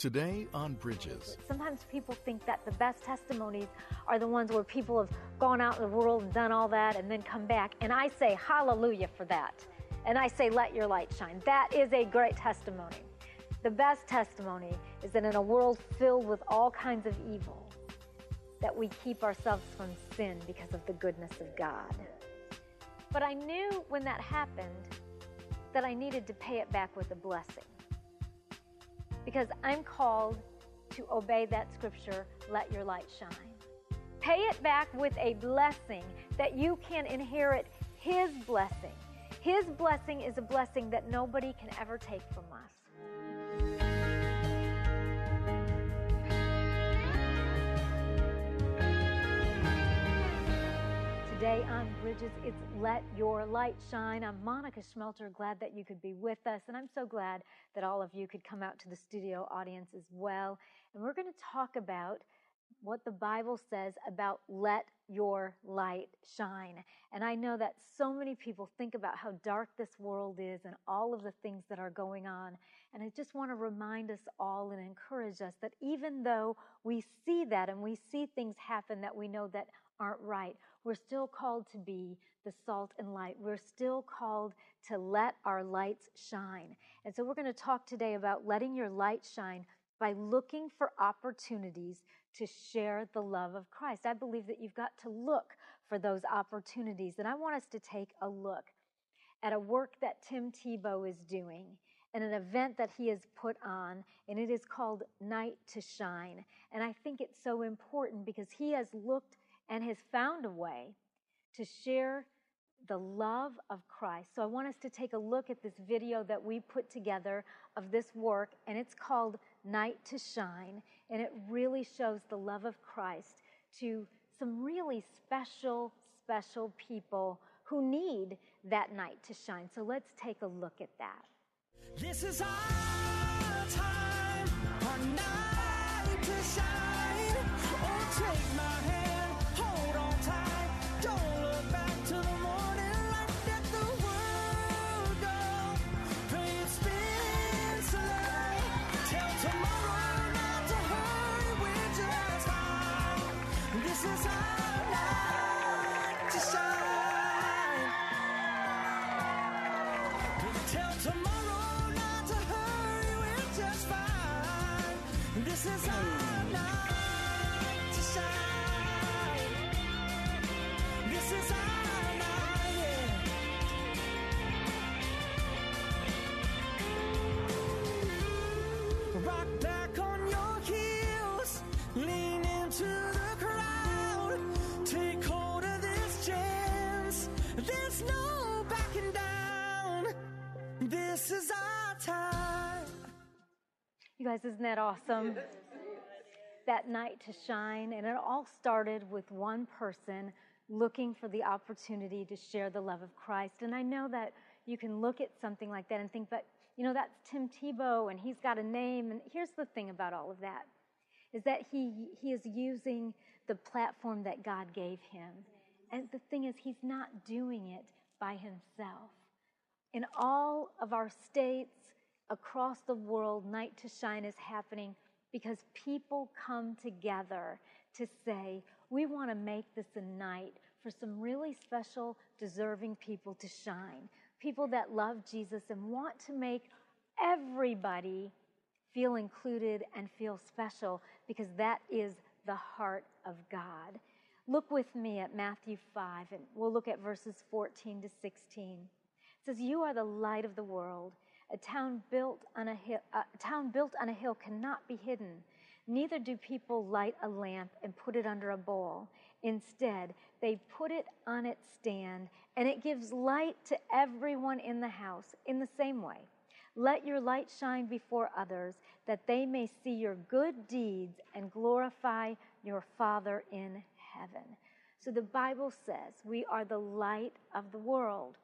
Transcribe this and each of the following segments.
Today on Bridges. Sometimes people think that the best testimonies are the ones where people have gone out in the world and done all that and then come back. And I say hallelujah for that. And I say let your light shine. That is a great testimony. The best testimony is that in a world filled with all kinds of evil, that we keep ourselves from sin because of the goodness of God. But I knew when that happened that I needed to pay it back with a blessing. Because I'm called to obey that scripture, let your light shine. Pay it back with a blessing that you can inherit His blessing. His blessing is a blessing that nobody can ever take from us. Today on Bridges, it's Let Your Light Shine. I'm Monica Schmelter, glad that you could be with us, and I'm so glad that all of you could come out to the studio audience as well. And we're going to talk about what the Bible says about let your light shine. And I know that so many people think about how dark this world is and all of the things that are going on. And I just want to remind us all and encourage us that even though we see that and we see things happen that we know that aren't right, we're still called to be the salt and light. We're still called to let our lights shine. And so we're going to talk today about letting your light shine by looking for opportunities to share the love of Christ. I believe that you've got to look for those opportunities. And I want us to take a look at a work that Tim Tebow is doing and an event that he has put on, and it is called Night to Shine. And I think it's so important because he has looked and has found a way to share the love of Christ. So I want us to take a look at this video that we put together of this work, and it's called Night to Shine, and it really shows the love of Christ to some really special, special people who need that night to shine. So let's take a look at that. This is our time, our night to shine. Oh, take my hand, This is our night to shine. Tell tomorrow, not to hurry, we'll just find this is how not to shine. You guys, isn't that awesome? That night to shine, and it all started with one person looking for the opportunity to share the love of Christ. And I know that you can look at something like that and think, but you know, that's Tim Tebow, and he's got a name. And here's the thing about all of that is that he he is using the platform that God gave him. And the thing is, he's not doing it by himself. In all of our states, across the world, Night to Shine is happening because people come together to say, we want to make this a night for some really special, deserving people to shine. People that love Jesus and want to make everybody feel included and feel special because that is the heart of God. Look with me at Matthew 5, and we'll look at verses 14 to 16. It says, You are the light of the world. A town built on a hill, a town built on a hill cannot be hidden. Neither do people light a lamp and put it under a bowl. Instead, they put it on its stand, and it gives light to everyone in the house in the same way. Let your light shine before others, that they may see your good deeds and glorify your Father in heaven. So the Bible says we are the light of the world.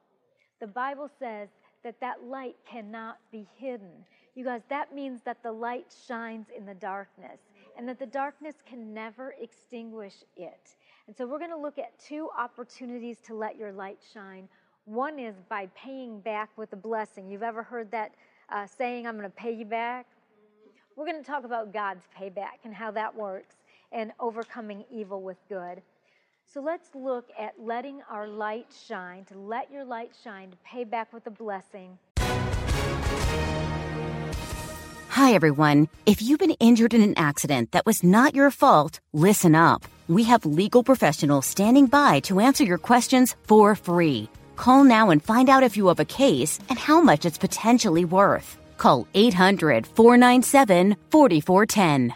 The Bible says that that light cannot be hidden. You guys, that means that the light shines in the darkness and that the darkness can never extinguish it. And so we're going to look at two opportunities to let your light shine. One is by paying back with a blessing. You've ever heard that uh, saying, I'm going to pay you back? we're going to talk about God's payback and how that works and overcoming evil with good. So let's look at letting our light shine, to let your light shine, to pay back with a blessing. Hi, everyone. If you've been injured in an accident that was not your fault, listen up. We have legal professionals standing by to answer your questions for free. Call now and find out if you have a case and how much it's potentially worth. Call 800 497 4410.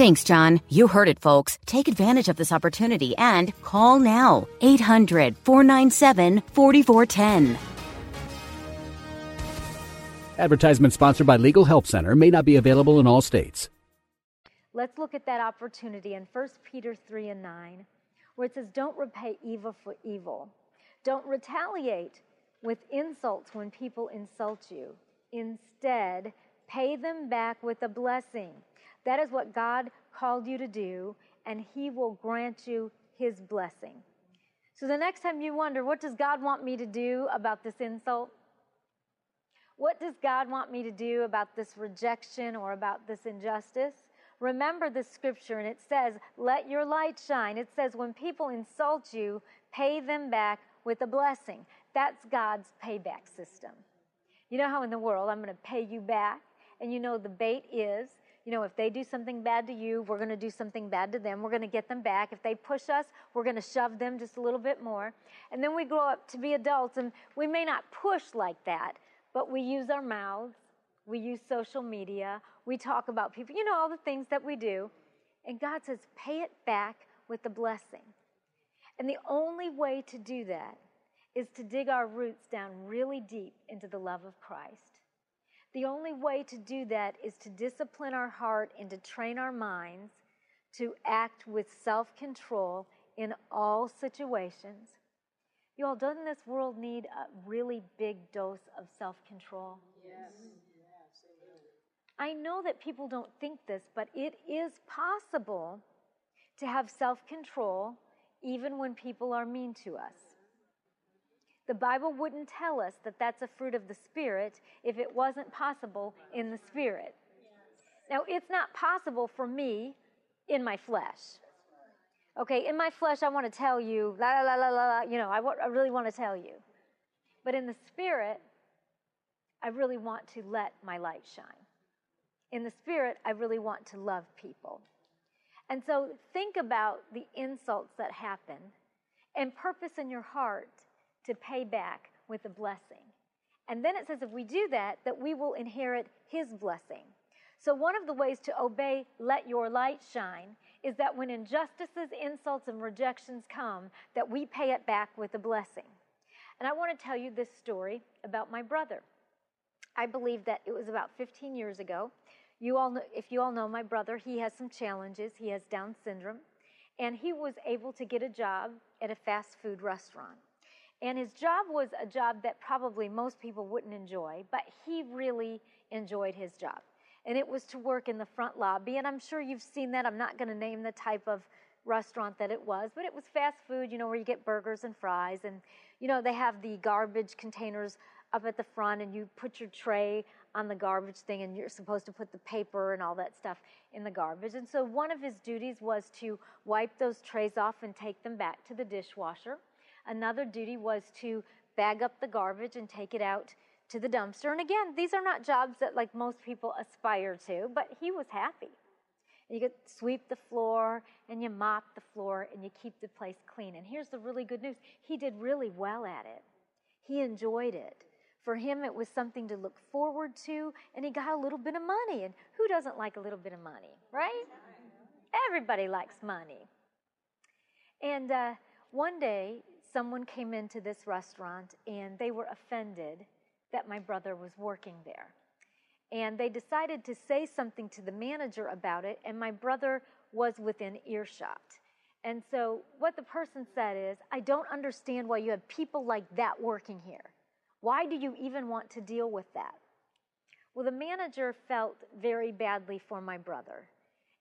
Thanks, John. You heard it, folks. Take advantage of this opportunity and call now 800 497 4410. Advertisement sponsored by Legal Help Center may not be available in all states. Let's look at that opportunity in 1 Peter 3 and 9, where it says, Don't repay evil for evil. Don't retaliate with insults when people insult you. Instead, pay them back with a blessing. That is what God called you to do, and He will grant you His blessing. So the next time you wonder, what does God want me to do about this insult? What does God want me to do about this rejection or about this injustice? Remember the scripture, and it says, Let your light shine. It says, When people insult you, pay them back with a blessing. That's God's payback system. You know how in the world I'm going to pay you back, and you know the bait is you know, if they do something bad to you, we're going to do something bad to them. We're going to get them back. If they push us, we're going to shove them just a little bit more. And then we grow up to be adults, and we may not push like that, but we use our mouths, we use social media, we talk about people, you know, all the things that we do. And God says, pay it back with the blessing. And the only way to do that is to dig our roots down really deep into the love of Christ. The only way to do that is to discipline our heart and to train our minds to act with self control in all situations. You all, doesn't this world need a really big dose of self control? Yes. Mm-hmm. I know that people don't think this, but it is possible to have self control even when people are mean to us. The Bible wouldn't tell us that that's a fruit of the Spirit if it wasn't possible in the Spirit. Now, it's not possible for me in my flesh. Okay, in my flesh, I want to tell you, la la la la la, you know, I, I really want to tell you. But in the Spirit, I really want to let my light shine. In the Spirit, I really want to love people. And so think about the insults that happen and purpose in your heart to pay back with a blessing. And then it says if we do that, that we will inherit his blessing. So, one of the ways to obey, let your light shine, is that when injustices, insults, and rejections come, that we pay it back with a blessing. And I want to tell you this story about my brother. I believe that it was about 15 years ago. You all know, if you all know my brother, he has some challenges. He has Down syndrome, and he was able to get a job at a fast food restaurant. And his job was a job that probably most people wouldn't enjoy, but he really enjoyed his job. And it was to work in the front lobby. And I'm sure you've seen that. I'm not going to name the type of restaurant that it was, but it was fast food, you know, where you get burgers and fries. And, you know, they have the garbage containers up at the front, and you put your tray on the garbage thing, and you're supposed to put the paper and all that stuff in the garbage. And so one of his duties was to wipe those trays off and take them back to the dishwasher. Another duty was to bag up the garbage and take it out to the dumpster. And again, these are not jobs that like most people aspire to, but he was happy. You could sweep the floor and you mop the floor and you keep the place clean. And here's the really good news he did really well at it. He enjoyed it. For him, it was something to look forward to, and he got a little bit of money. And who doesn't like a little bit of money, right? Everybody likes money. And uh, one day, someone came into this restaurant and they were offended that my brother was working there. And they decided to say something to the manager about it, and my brother was within earshot. And so, what the person said is, I don't understand why you have people like that working here. Why do you even want to deal with that? Well, the manager felt very badly for my brother.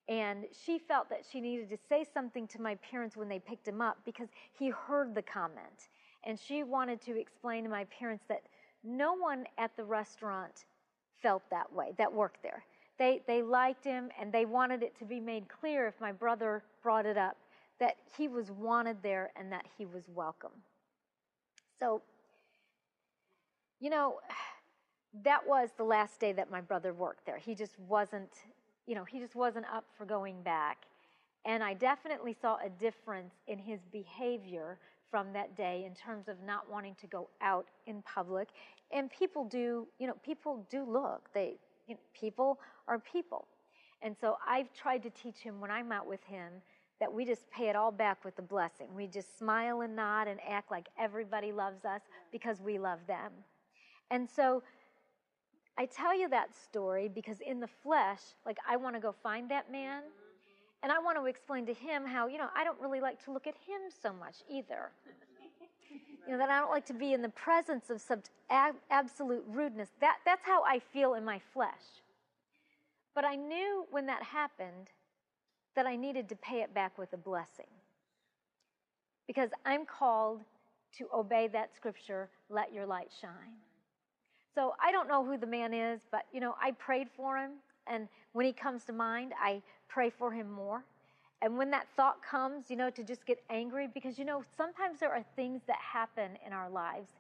And she felt that she needed to say something to my parents when they picked him up because he heard the comment. And she wanted to explain to my parents that no one at the restaurant felt that way, that worked there. They, they liked him and they wanted it to be made clear if my brother brought it up that he was wanted there and that he was welcome. So, you know, that was the last day that my brother worked there. He just wasn't, you know, he just wasn't up for going back. And I definitely saw a difference in his behavior from that day in terms of not wanting to go out in public. And people do, you know, people do look. They, you know, people are people. And so I've tried to teach him when I'm out with him that we just pay it all back with a blessing. We just smile and nod and act like everybody loves us because we love them. And so I tell you that story because in the flesh, like I want to go find that man and I want to explain to him how, you know, I don't really like to look at him so much either. You know, that I don't like to be in the presence of such ab- absolute rudeness. That, that's how I feel in my flesh. But I knew when that happened that I needed to pay it back with a blessing. Because I'm called to obey that scripture, let your light shine. So I don't know who the man is, but you know, I prayed for him, and when he comes to mind, I pray for him more. And when that thought comes, you know, to just get angry, because you know, sometimes there are things that happen in our lives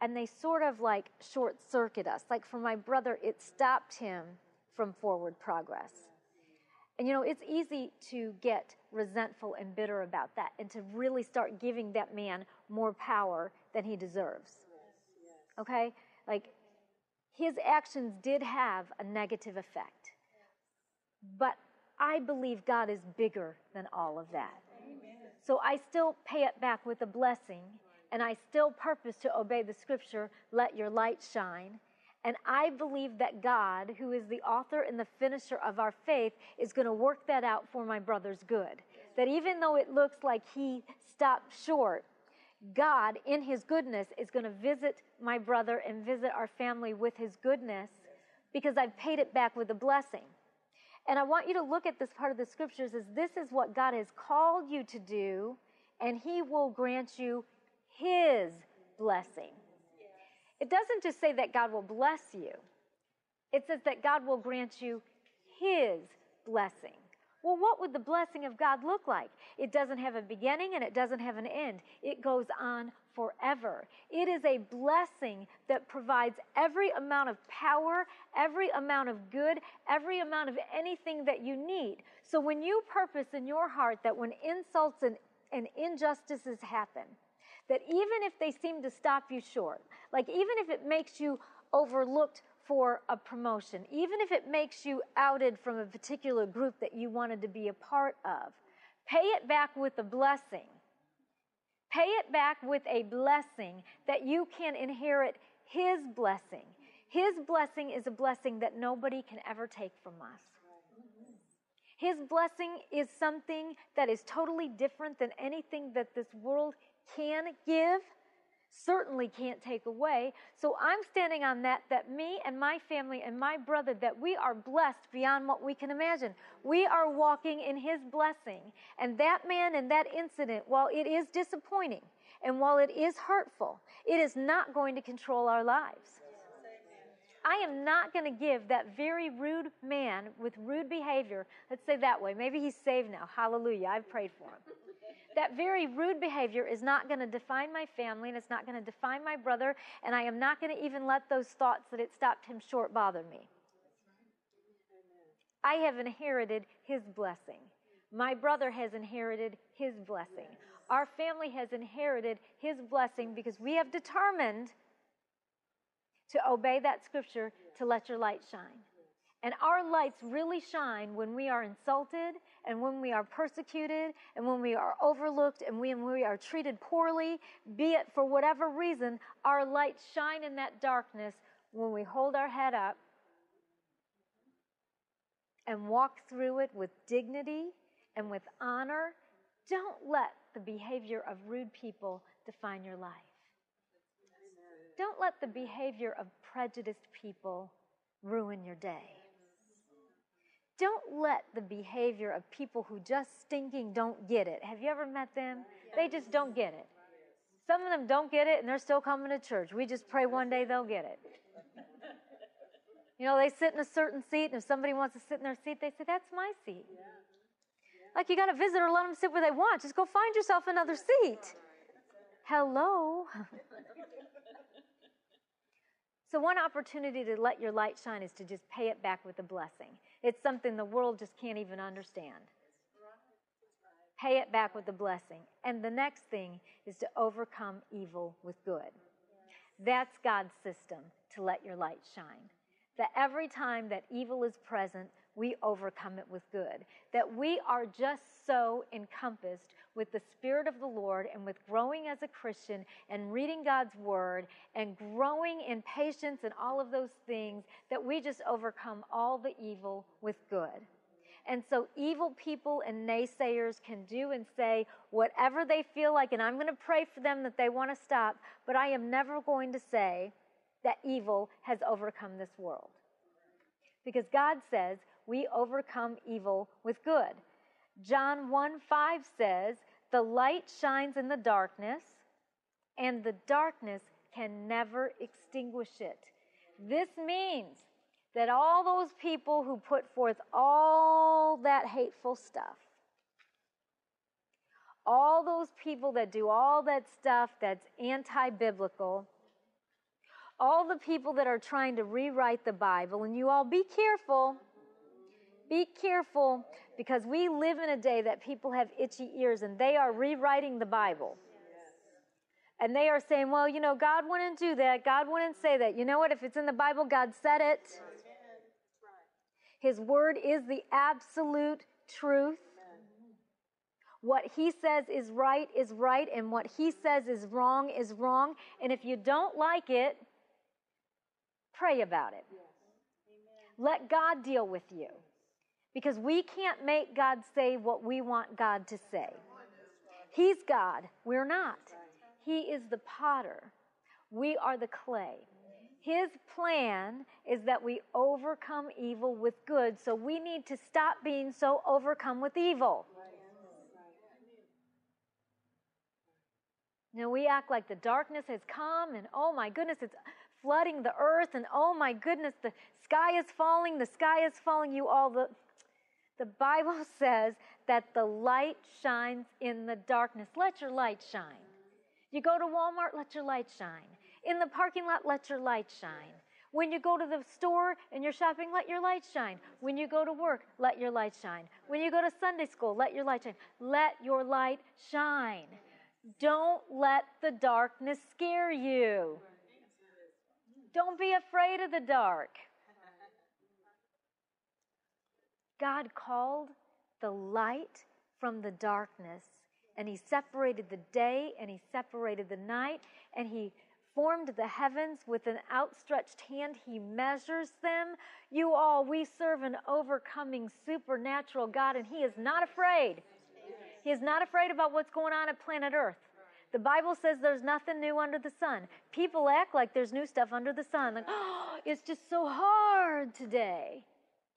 and they sort of like short circuit us. Like for my brother, it stopped him from forward progress. And you know, it's easy to get resentful and bitter about that and to really start giving that man more power than he deserves. Okay? Like, his actions did have a negative effect. But I believe God is bigger than all of that. So I still pay it back with a blessing, and I still purpose to obey the scripture, let your light shine. And I believe that God, who is the author and the finisher of our faith, is going to work that out for my brother's good. That even though it looks like he stopped short, God, in his goodness, is going to visit my brother and visit our family with his goodness because I've paid it back with a blessing. And I want you to look at this part of the scriptures as this is what God has called you to do, and he will grant you his blessing. It doesn't just say that God will bless you, it says that God will grant you His blessing. Well, what would the blessing of God look like? It doesn't have a beginning and it doesn't have an end. It goes on forever. It is a blessing that provides every amount of power, every amount of good, every amount of anything that you need. So when you purpose in your heart that when insults and, and injustices happen, that even if they seem to stop you short, like even if it makes you overlooked for a promotion, even if it makes you outed from a particular group that you wanted to be a part of, pay it back with a blessing. Pay it back with a blessing that you can inherit His blessing. His blessing is a blessing that nobody can ever take from us. His blessing is something that is totally different than anything that this world can give, certainly can't take away. So I'm standing on that, that me and my family and my brother, that we are blessed beyond what we can imagine. We are walking in his blessing. And that man and that incident, while it is disappointing and while it is hurtful, it is not going to control our lives. I am not going to give that very rude man with rude behavior, let's say that way. Maybe he's saved now. Hallelujah. I've prayed for him that very rude behavior is not going to define my family and it's not going to define my brother, and I am not going to even let those thoughts that it stopped him short bother me. I have inherited his blessing. My brother has inherited his blessing. Our family has inherited his blessing because we have determined to obey that scripture to let your light shine. And our lights really shine when we are insulted and when we are persecuted and when we are overlooked and when we are treated poorly, be it for whatever reason, our light shine in that darkness when we hold our head up and walk through it with dignity and with honor Don't let the behavior of rude people define your life. Don't let the behavior of prejudiced people ruin your day. Don't let the behavior of people who just stinking don't get it. Have you ever met them? They just don't get it. Some of them don't get it and they're still coming to church. We just pray one day they'll get it. You know, they sit in a certain seat, and if somebody wants to sit in their seat, they say, That's my seat. Like you got a visitor, let them sit where they want. Just go find yourself another seat. Hello. so, one opportunity to let your light shine is to just pay it back with a blessing. It's something the world just can't even understand. Pay it back with a blessing. And the next thing is to overcome evil with good. That's God's system to let your light shine. That every time that evil is present, we overcome it with good. That we are just so encompassed with the Spirit of the Lord and with growing as a Christian and reading God's Word and growing in patience and all of those things that we just overcome all the evil with good. And so evil people and naysayers can do and say whatever they feel like, and I'm going to pray for them that they want to stop, but I am never going to say that evil has overcome this world. Because God says we overcome evil with good. John 1 5 says, The light shines in the darkness, and the darkness can never extinguish it. This means that all those people who put forth all that hateful stuff, all those people that do all that stuff that's anti biblical, all the people that are trying to rewrite the Bible, and you all be careful. Be careful because we live in a day that people have itchy ears and they are rewriting the Bible. And they are saying, well, you know, God wouldn't do that. God wouldn't say that. You know what? If it's in the Bible, God said it. His word is the absolute truth. What he says is right is right, and what he says is wrong is wrong. And if you don't like it, Pray about it. Let God deal with you. Because we can't make God say what we want God to say. He's God. We're not. He is the potter. We are the clay. His plan is that we overcome evil with good, so we need to stop being so overcome with evil. Now we act like the darkness has come and oh my goodness, it's flooding the earth, and oh my goodness, the sky is falling, the sky is falling. You all, the, the Bible says that the light shines in the darkness. Let your light shine. You go to Walmart, let your light shine. In the parking lot, let your light shine. When you go to the store and you're shopping, let your light shine. When you go to work, let your light shine. When you go to Sunday school, let your light shine. Let your light shine. Don't let the darkness scare you. Don't be afraid of the dark. God called the light from the darkness, and He separated the day and He separated the night, and He formed the heavens with an outstretched hand. He measures them. You all, we serve an overcoming supernatural God, and He is not afraid. He is not afraid about what's going on at planet Earth. The Bible says there's nothing new under the sun. People act like there's new stuff under the sun. Like, oh, it's just so hard today.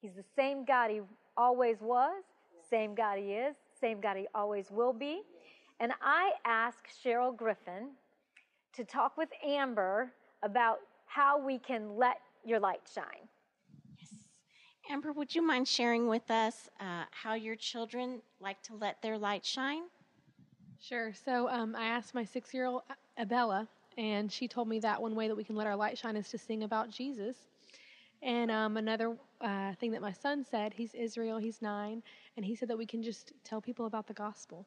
He's the same God he always was, same God he is, same God he always will be. And I asked Cheryl Griffin to talk with Amber about how we can let your light shine. Yes. Amber, would you mind sharing with us uh, how your children like to let their light shine? Sure. So um, I asked my six year old Abella, and she told me that one way that we can let our light shine is to sing about Jesus. And um, another uh, thing that my son said, he's Israel, he's nine, and he said that we can just tell people about the gospel.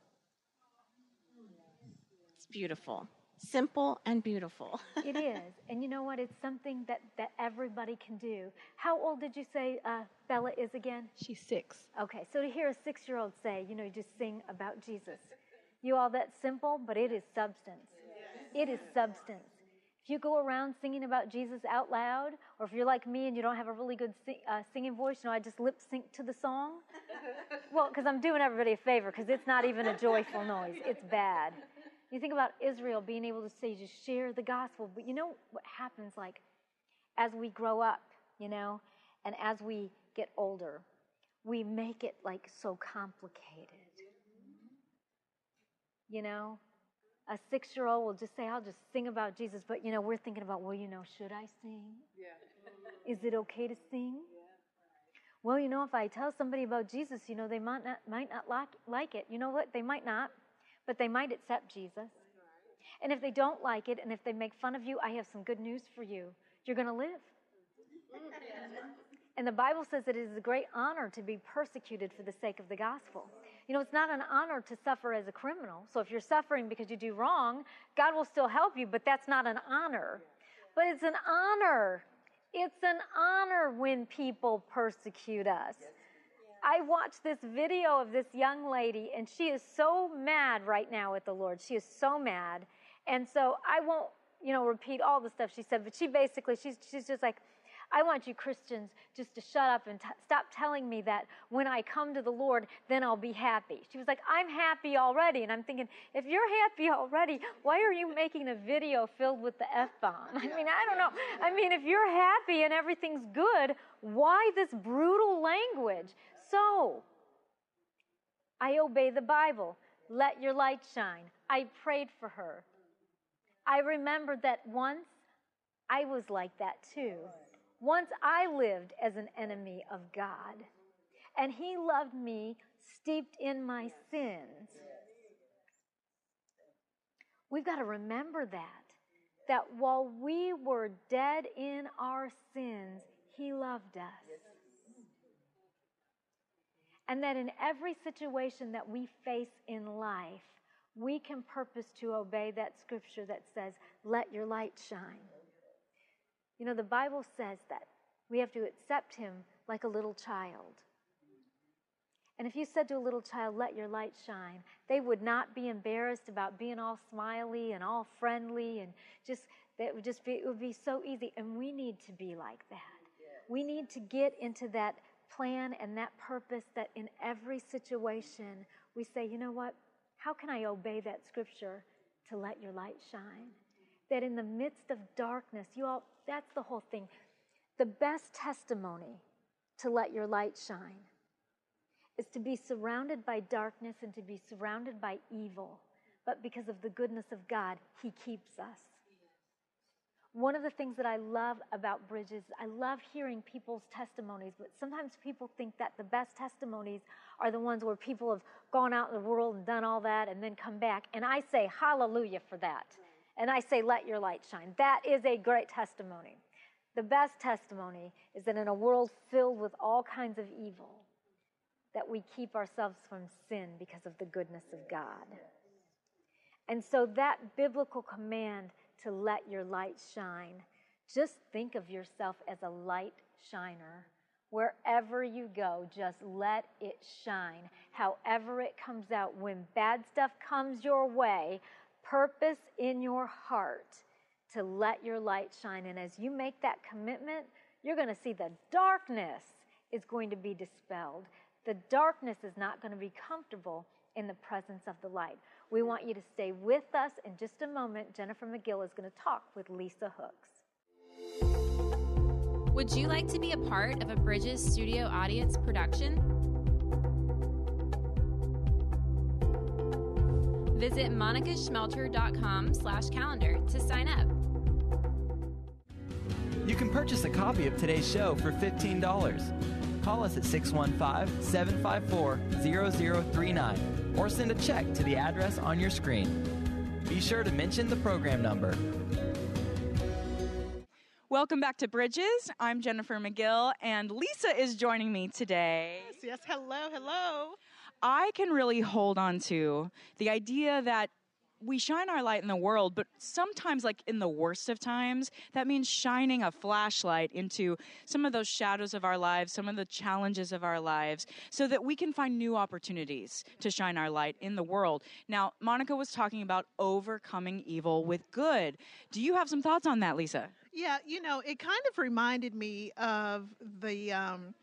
It's beautiful. Simple and beautiful. it is. And you know what? It's something that, that everybody can do. How old did you say uh, Bella is again? She's six. Okay, so to hear a six year old say, you know, just sing about Jesus. You all, that simple, but it is substance. It is substance. If you go around singing about Jesus out loud, or if you're like me and you don't have a really good sing, uh, singing voice, you know, I just lip sync to the song. well, because I'm doing everybody a favor, because it's not even a joyful noise. It's bad. You think about Israel being able to say, just share the gospel. But you know what happens, like, as we grow up, you know, and as we get older, we make it like so complicated. You know, a six year old will just say, I'll just sing about Jesus. But, you know, we're thinking about, well, you know, should I sing? Yeah. Is it okay to sing? Yeah. Well, you know, if I tell somebody about Jesus, you know, they might not, might not like, like it. You know what? They might not, but they might accept Jesus. And if they don't like it and if they make fun of you, I have some good news for you. You're going to live. And the Bible says that it is a great honor to be persecuted for the sake of the gospel. You know, it's not an honor to suffer as a criminal. So if you're suffering because you do wrong, God will still help you, but that's not an honor. But it's an honor. It's an honor when people persecute us. I watched this video of this young lady, and she is so mad right now at the Lord. She is so mad. And so I won't, you know, repeat all the stuff she said, but she basically, she's, she's just like, I want you Christians just to shut up and t- stop telling me that when I come to the Lord, then I'll be happy. She was like, I'm happy already. And I'm thinking, if you're happy already, why are you making a video filled with the F bomb? I mean, I don't know. I mean, if you're happy and everything's good, why this brutal language? So, I obey the Bible. Let your light shine. I prayed for her. I remembered that once I was like that too. Once I lived as an enemy of God, and He loved me steeped in my sins. We've got to remember that. That while we were dead in our sins, He loved us. And that in every situation that we face in life, we can purpose to obey that scripture that says, Let your light shine. You know, the Bible says that we have to accept him like a little child. And if you said to a little child, let your light shine, they would not be embarrassed about being all smiley and all friendly and just, that would just be, it would be so easy. And we need to be like that. We need to get into that plan and that purpose that in every situation we say, you know what? How can I obey that scripture to let your light shine? That in the midst of darkness, you all, that's the whole thing. The best testimony to let your light shine is to be surrounded by darkness and to be surrounded by evil. But because of the goodness of God, He keeps us. One of the things that I love about Bridges, I love hearing people's testimonies, but sometimes people think that the best testimonies are the ones where people have gone out in the world and done all that and then come back. And I say hallelujah for that. And I say, let your light shine. That is a great testimony. The best testimony is that in a world filled with all kinds of evil, that we keep ourselves from sin because of the goodness of God. And so that biblical command to let your light shine, just think of yourself as a light shiner. Wherever you go, just let it shine. However, it comes out. When bad stuff comes your way, purpose in your heart to let your light shine. And as you make that commitment, you're going to see the darkness is going to be dispelled. The darkness is not going to be comfortable in the presence of the light. We want you to stay with us. In just a moment, Jennifer McGill is going to talk with Lisa Hooks. Would you like to be a part of a Bridges Studio Audience production? Visit monicaschmelter.com slash calendar to sign up. You can purchase a copy of today's show for $15. Call us at 615 754 0039 or send a check to the address on your screen. Be sure to mention the program number. Welcome back to Bridges. I'm Jennifer McGill, and Lisa is joining me today. Yes, yes. Hello, hello. I can really hold on to the idea that we shine our light in the world, but sometimes, like in the worst of times, that means shining a flashlight into some of those shadows of our lives, some of the challenges of our lives, so that we can find new opportunities to shine our light in the world. Now, Monica was talking about overcoming evil with good. Do you have some thoughts on that, Lisa? Yeah, you know, it kind of reminded me of the um,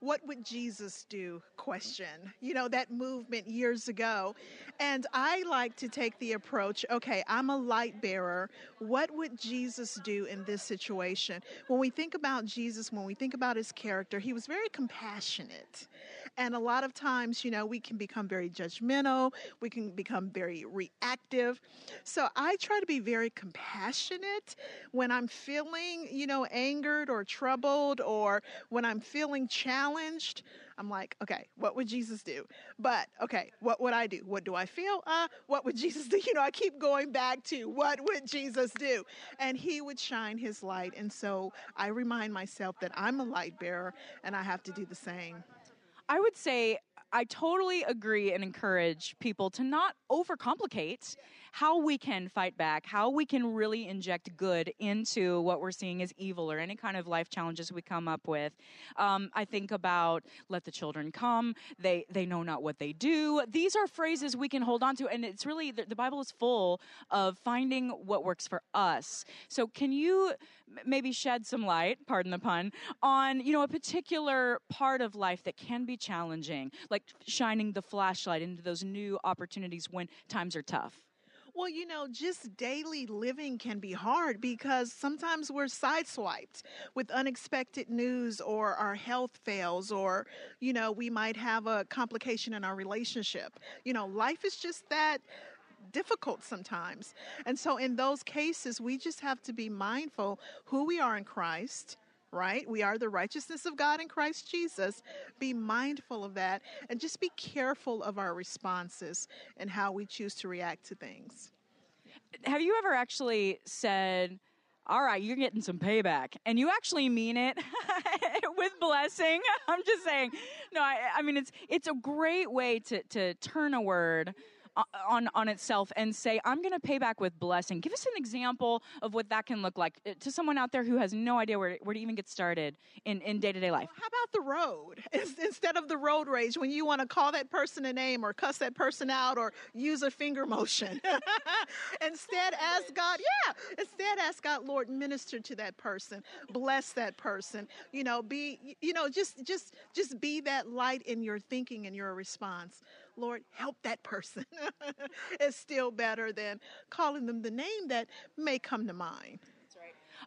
what would Jesus do question, you know, that movement years ago. And I like to take the approach okay, I'm a light bearer. What would Jesus do in this situation? When we think about Jesus, when we think about his character, he was very compassionate. And a lot of times, you know, we can become very judgmental, we can become very reactive. So I try to be very compassionate when I'm feeling, you know, angered or troubled or when I'm feeling challenged. I'm like, okay, what would Jesus do? But okay, what would I do? What do I feel? Uh, what would Jesus do? You know, I keep going back to what would Jesus do? And he would shine his light. And so I remind myself that I'm a light bearer and I have to do the same. I would say I totally agree and encourage people to not overcomplicate how we can fight back, how we can really inject good into what we're seeing as evil or any kind of life challenges we come up with. Um, I think about let the children come, they, they know not what they do. These are phrases we can hold on to, and it's really, the, the Bible is full of finding what works for us. So, can you maybe shed some light, pardon the pun, on, you know, a particular part of life that can be challenging, like shining the flashlight into those new opportunities when times are tough? Well, you know, just daily living can be hard because sometimes we're sideswiped with unexpected news or our health fails or, you know, we might have a complication in our relationship. You know, life is just that difficult sometimes. And so in those cases, we just have to be mindful who we are in Christ right? We are the righteousness of God in Christ Jesus. Be mindful of that and just be careful of our responses and how we choose to react to things. Have you ever actually said, all right, you're getting some payback, and you actually mean it with blessing. I'm just saying, no, I, I mean it's it's a great way to to turn a word on on itself and say, I'm going to pay back with blessing. Give us an example of what that can look like uh, to someone out there who has no idea where, where to even get started in, in day-to-day life. How about the road? Instead of the road rage, when you want to call that person a name or cuss that person out or use a finger motion. instead ask God, yeah, instead ask God, Lord, minister to that person, bless that person. You know, be you know, just just just be that light in your thinking and your response. Lord, help that person. it's still better than calling them the name that may come to mind.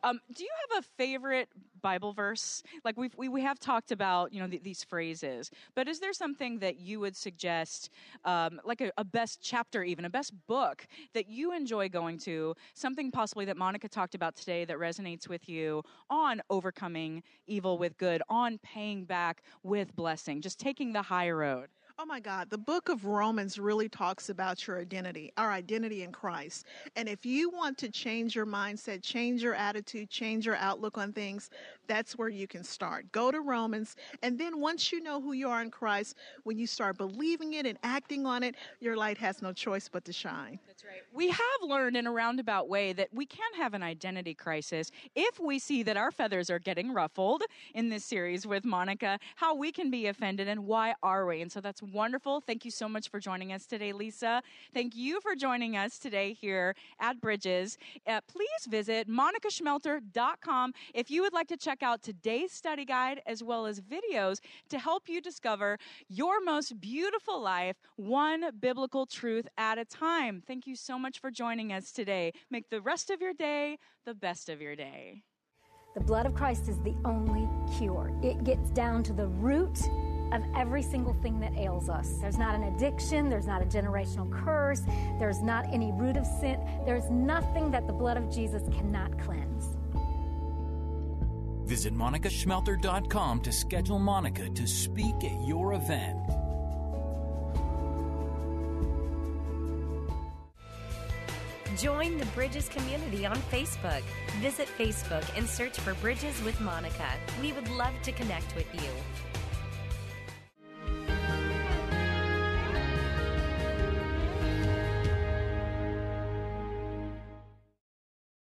Um, do you have a favorite Bible verse? Like we've, we we have talked about, you know, th- these phrases, but is there something that you would suggest, um, like a, a, best chapter, even a best book that you enjoy going to? Something possibly that Monica talked about today that resonates with you on overcoming evil with good, on paying back with blessing, just taking the high road. Oh my God, the book of Romans really talks about your identity, our identity in Christ. And if you want to change your mindset, change your attitude, change your outlook on things, that's where you can start. Go to Romans, and then once you know who you are in Christ, when you start believing it and acting on it, your light has no choice but to shine. That's right. We have learned in a roundabout way that we can have an identity crisis if we see that our feathers are getting ruffled in this series with Monica, how we can be offended and why are we? And so that's wonderful. Thank you so much for joining us today, Lisa. Thank you for joining us today here at Bridges. Uh, please visit monicaschmelter.com if you would like to check out today's study guide as well as videos to help you discover your most beautiful life, one biblical truth at a time. Thank you so much for joining us today. Make the rest of your day the best of your day. The blood of Christ is the only cure. It gets down to the root of every single thing that ails us. There's not an addiction, there's not a generational curse, there's not any root of sin. There's nothing that the blood of Jesus cannot cleanse. Visit monicaschmelter.com to schedule Monica to speak at your event. Join the Bridges community on Facebook. Visit Facebook and search for Bridges with Monica. We would love to connect with you.